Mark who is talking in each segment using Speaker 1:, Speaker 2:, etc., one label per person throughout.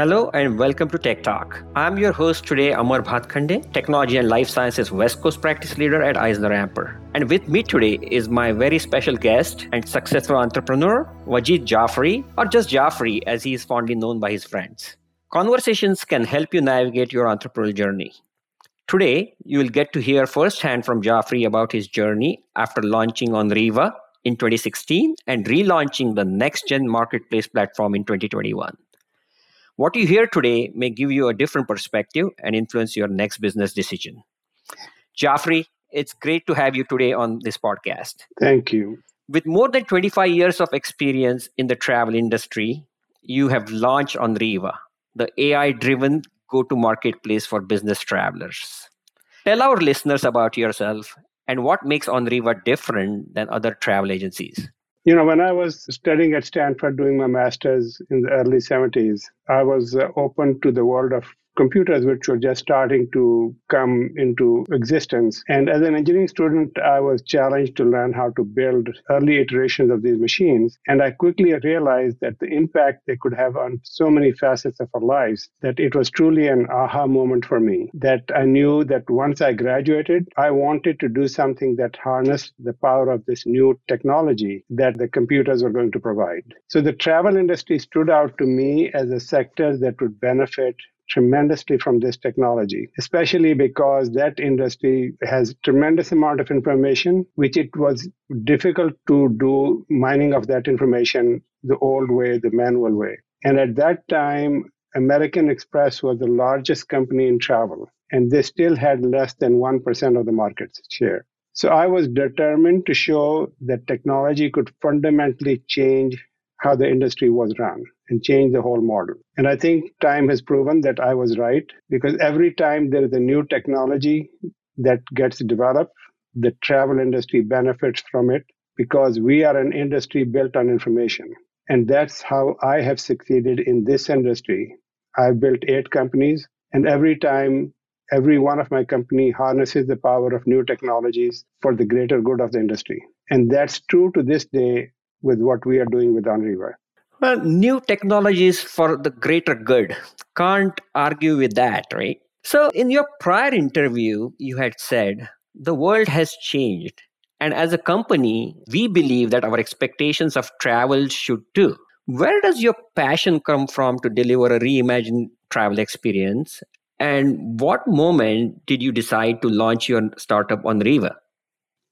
Speaker 1: Hello and welcome to Tech Talk. I'm your host today, Amar Bhatkhande, Technology and Life Sciences West Coast Practice Leader at EisnerAmper. And with me today is my very special guest and successful entrepreneur, Wajid Jafri, or just Jafri as he is fondly known by his friends. Conversations can help you navigate your entrepreneurial journey. Today, you will get to hear firsthand from Jafri about his journey after launching OnRiva in 2016 and relaunching the next gen marketplace platform in 2021. What you hear today may give you a different perspective and influence your next business decision. Jafri, it's great to have you today on this podcast.
Speaker 2: Thank you.
Speaker 1: With more than 25 years of experience in the travel industry, you have launched OnRiva, the AI driven go to marketplace for business travelers. Tell our listeners about yourself and what makes OnRiva different than other travel agencies.
Speaker 2: You know, when I was studying at Stanford doing my master's in the early 70s, I was uh, open to the world of computers which were just starting to come into existence. And as an engineering student, I was challenged to learn how to build early iterations of these machines. And I quickly realized that the impact they could have on so many facets of our lives that it was truly an aha moment for me. That I knew that once I graduated, I wanted to do something that harnessed the power of this new technology that the computers were going to provide. So the travel industry stood out to me as a sector that would benefit tremendously from this technology, especially because that industry has tremendous amount of information, which it was difficult to do mining of that information the old way, the manual way. And at that time, American Express was the largest company in travel, and they still had less than 1% of the market share. So I was determined to show that technology could fundamentally change how the industry was run and change the whole model. And I think time has proven that I was right because every time there is a new technology that gets developed, the travel industry benefits from it because we are an industry built on information. And that's how I have succeeded in this industry. I've built eight companies, and every time every one of my company harnesses the power of new technologies for the greater good of the industry. And that's true to this day with what we are doing with OnRiva.
Speaker 1: Well, new technologies for the greater good. Can't argue with that, right? So, in your prior interview, you had said the world has changed. And as a company, we believe that our expectations of travel should too. Where does your passion come from to deliver a reimagined travel experience? And what moment did you decide to launch your startup OnRiva?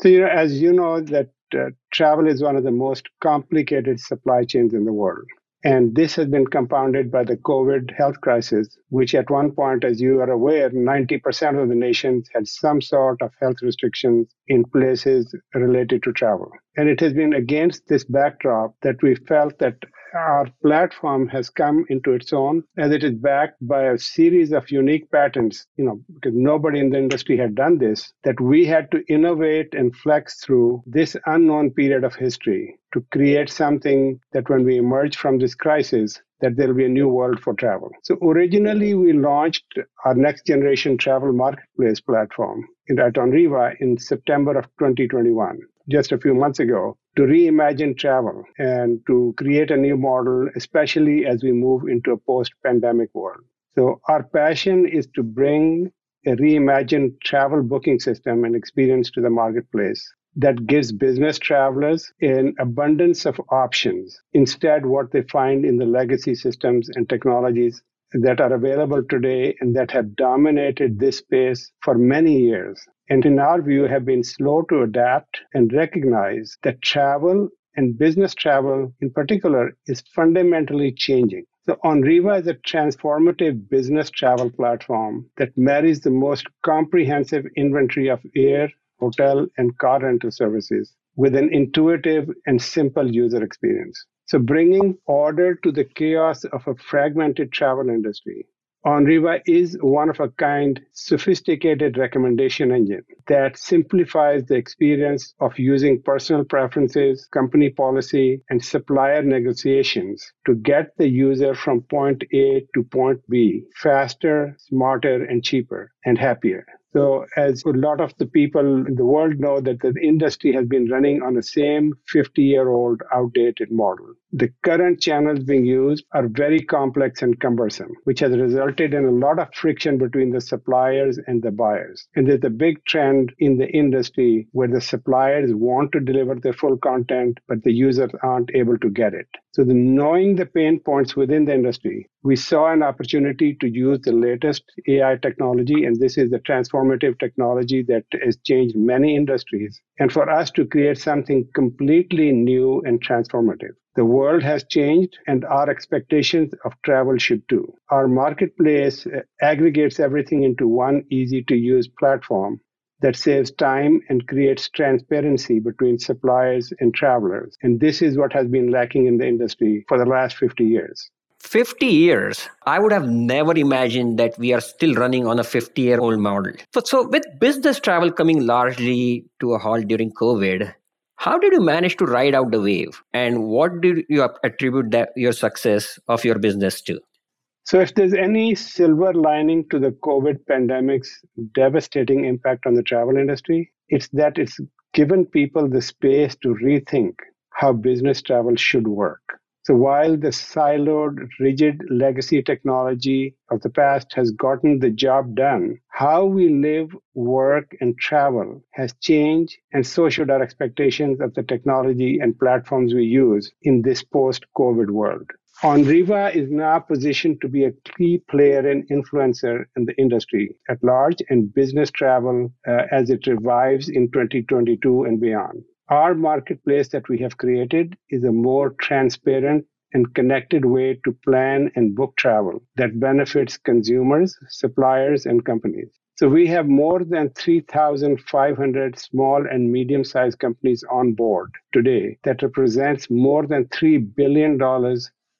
Speaker 2: So, as you know, that uh, travel is one of the most complicated supply chains in the world. And this has been compounded by the COVID health crisis, which at one point, as you are aware, 90% of the nations had some sort of health restrictions in places related to travel. And it has been against this backdrop that we felt that our platform has come into its own as it is backed by a series of unique patents, you know, because nobody in the industry had done this, that we had to innovate and flex through this unknown period of history to create something that when we emerge from this crisis, that there'll be a new world for travel. So originally we launched our next generation travel marketplace platform at OnRiva in September of 2021, just a few months ago to reimagine travel and to create a new model, especially as we move into a post pandemic world. So, our passion is to bring a reimagined travel booking system and experience to the marketplace that gives business travelers an abundance of options. Instead, what they find in the legacy systems and technologies that are available today and that have dominated this space for many years and in our view have been slow to adapt and recognize that travel and business travel in particular is fundamentally changing. So OnRiva is a transformative business travel platform that marries the most comprehensive inventory of air, hotel, and car rental services with an intuitive and simple user experience. So bringing order to the chaos of a fragmented travel industry OnRiva is one of a kind, sophisticated recommendation engine that simplifies the experience of using personal preferences, company policy, and supplier negotiations to get the user from point A to point B faster, smarter, and cheaper, and happier. So, as a lot of the people in the world know, that the industry has been running on the same 50 year old outdated model. The current channels being used are very complex and cumbersome, which has resulted in a lot of friction between the suppliers and the buyers. And there's a big trend in the industry where the suppliers want to deliver their full content, but the users aren't able to get it. So, the, knowing the pain points within the industry, we saw an opportunity to use the latest AI technology, and this is the transformative technology that has changed many industries, and for us to create something completely new and transformative. The world has changed, and our expectations of travel should too. Our marketplace uh, aggregates everything into one easy to use platform that saves time and creates transparency between suppliers and travelers. And this is what has been lacking in the industry for the last 50 years.
Speaker 1: 50 years, I would have never imagined that we are still running on a 50 year old model. So, so, with business travel coming largely to a halt during COVID, how did you manage to ride out the wave? And what did you attribute that your success of your business to?
Speaker 2: So, if there's any silver lining to the COVID pandemic's devastating impact on the travel industry, it's that it's given people the space to rethink how business travel should work. So while the siloed, rigid legacy technology of the past has gotten the job done, how we live, work, and travel has changed, and so should our expectations of the technology and platforms we use in this post COVID world. OnRiva is now positioned to be a key player and influencer in the industry at large and business travel uh, as it revives in 2022 and beyond. Our marketplace that we have created is a more transparent and connected way to plan and book travel that benefits consumers, suppliers, and companies. So we have more than 3,500 small and medium sized companies on board today that represents more than $3 billion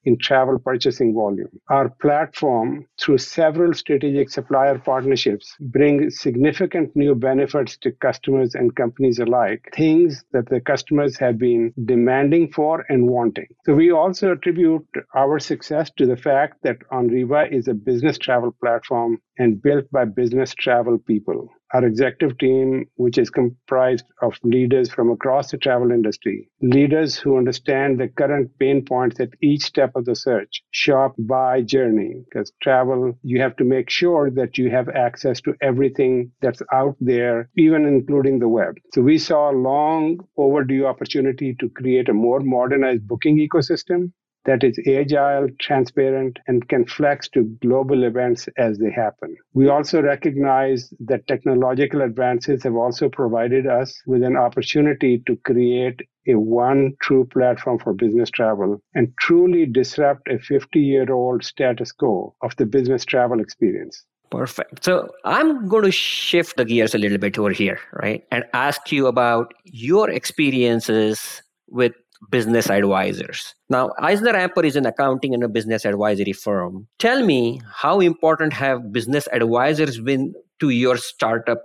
Speaker 2: in travel purchasing volume. Our platform, through several strategic supplier partnerships, brings significant new benefits to customers and companies alike, things that the customers have been demanding for and wanting. So we also attribute our success to the fact that OnRiva is a business travel platform and built by business travel people our executive team, which is comprised of leaders from across the travel industry, leaders who understand the current pain points at each step of the search, shop, buy journey. Because travel, you have to make sure that you have access to everything that's out there, even including the web. So we saw a long overdue opportunity to create a more modernized booking ecosystem that is agile, transparent, and can flex to global events as they happen. We also recognize that technological advances have also provided us with an opportunity to create a one true platform for business travel and truly disrupt a 50 year old status quo of the business travel experience.
Speaker 1: Perfect. So I'm going to shift the gears a little bit over here, right? And ask you about your experiences with business advisors. Now, EisnerAmper is an accounting and a business advisory firm. Tell me how important have business advisors been to your startup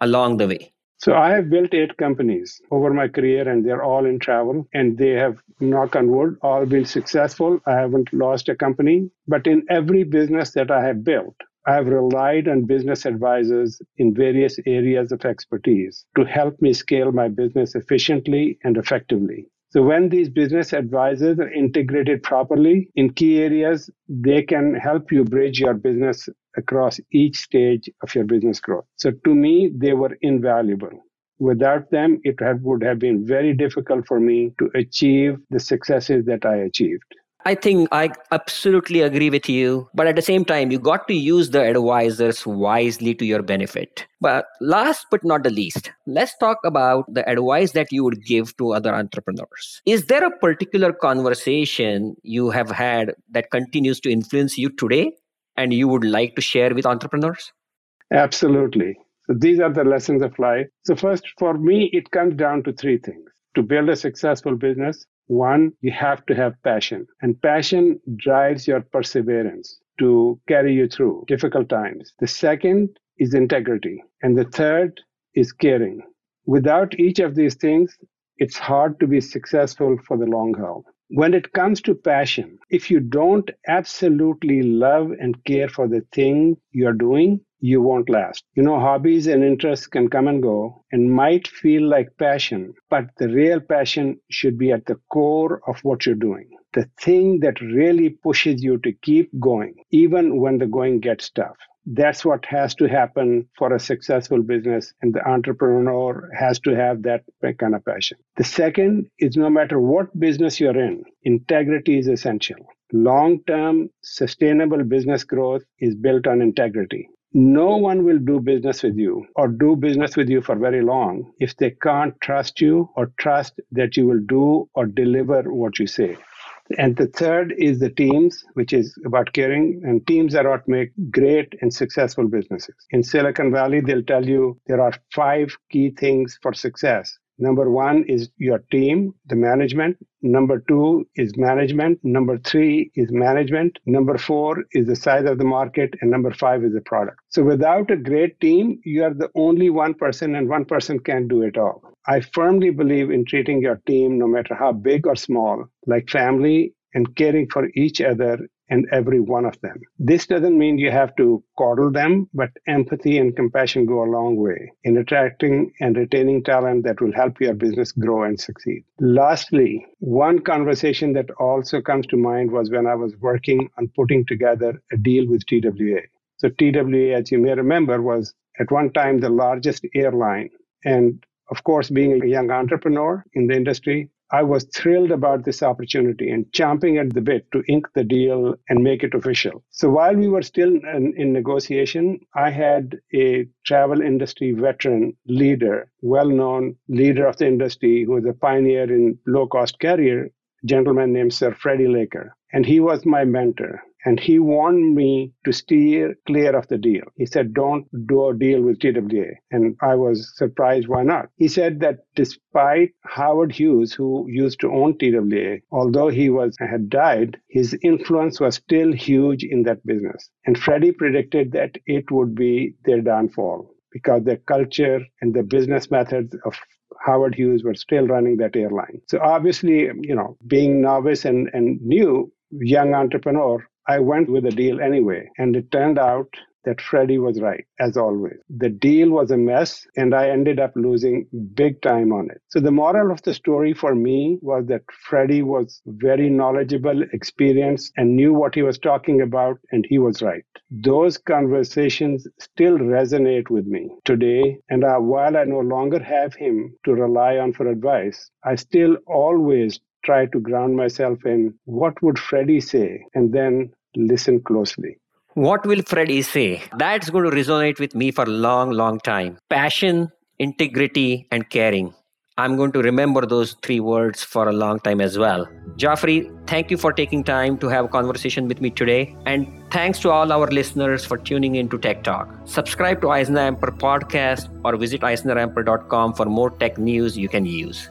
Speaker 1: along the way?
Speaker 2: So I have built eight companies over my career and they're all in travel and they have knock on wood all been successful. I haven't lost a company, but in every business that I have built, I have relied on business advisors in various areas of expertise to help me scale my business efficiently and effectively. So when these business advisors are integrated properly in key areas, they can help you bridge your business across each stage of your business growth. So to me, they were invaluable. Without them, it would have been very difficult for me to achieve the successes that I achieved.
Speaker 1: I think I absolutely agree with you. But at the same time, you got to use the advisors wisely to your benefit. But last but not the least, let's talk about the advice that you would give to other entrepreneurs. Is there a particular conversation you have had that continues to influence you today and you would like to share with entrepreneurs?
Speaker 2: Absolutely. So these are the lessons of life. So, first, for me, it comes down to three things to build a successful business, one, you have to have passion, and passion drives your perseverance to carry you through difficult times. The second is integrity, and the third is caring. Without each of these things, it's hard to be successful for the long haul. When it comes to passion, if you don't absolutely love and care for the thing you're doing, you won't last. You know, hobbies and interests can come and go and might feel like passion, but the real passion should be at the core of what you're doing. The thing that really pushes you to keep going, even when the going gets tough. That's what has to happen for a successful business, and the entrepreneur has to have that kind of passion. The second is no matter what business you're in, integrity is essential. Long term, sustainable business growth is built on integrity. No one will do business with you or do business with you for very long if they can't trust you or trust that you will do or deliver what you say. And the third is the teams, which is about caring. And teams are what make great and successful businesses. In Silicon Valley, they'll tell you there are five key things for success. Number one is your team, the management. Number two is management. Number three is management. Number four is the size of the market. And number five is the product. So without a great team, you are the only one person, and one person can't do it all. I firmly believe in treating your team, no matter how big or small, like family and caring for each other and every one of them. This doesn't mean you have to coddle them, but empathy and compassion go a long way in attracting and retaining talent that will help your business grow and succeed. Lastly, one conversation that also comes to mind was when I was working on putting together a deal with TWA. So, TWA, as you may remember, was at one time the largest airline. And of course, being a young entrepreneur in the industry, I was thrilled about this opportunity and champing at the bit to ink the deal and make it official. So while we were still in, in, negotiation, I had a travel industry veteran leader, well known leader of the industry, who was a pioneer in low cost carrier, gentleman named Sir Freddie Laker. And he was my mentor and he warned me to steer clear of the deal. He said, don't do a deal with TWA. And I was surprised, why not? He said that despite Howard Hughes, who used to own TWA, although he was had died, his influence was still huge in that business. And Freddie predicted that it would be their downfall because the culture and the business methods of Howard Hughes were still running that airline. So obviously, you know, being novice and, and new, young entrepreneur, I went with the deal anyway. And it turned out that Freddie was right, as always. The deal was a mess, and I ended up losing big time on it. So, the moral of the story for me was that Freddie was very knowledgeable, experienced, and knew what he was talking about, and he was right. Those conversations still resonate with me today, and while I no longer have him to rely on for advice, I still always try to ground myself in what would Freddie say and then listen closely.
Speaker 1: What will Freddie say? That's going to resonate with me for a long, long time. Passion, integrity, and caring. I'm going to remember those three words for a long time as well. Jafri, thank you for taking time to have a conversation with me today. And thanks to all our listeners for tuning in to Tech Talk. Subscribe to EisnerAmper podcast or visit eisneramper.com for more tech news you can use.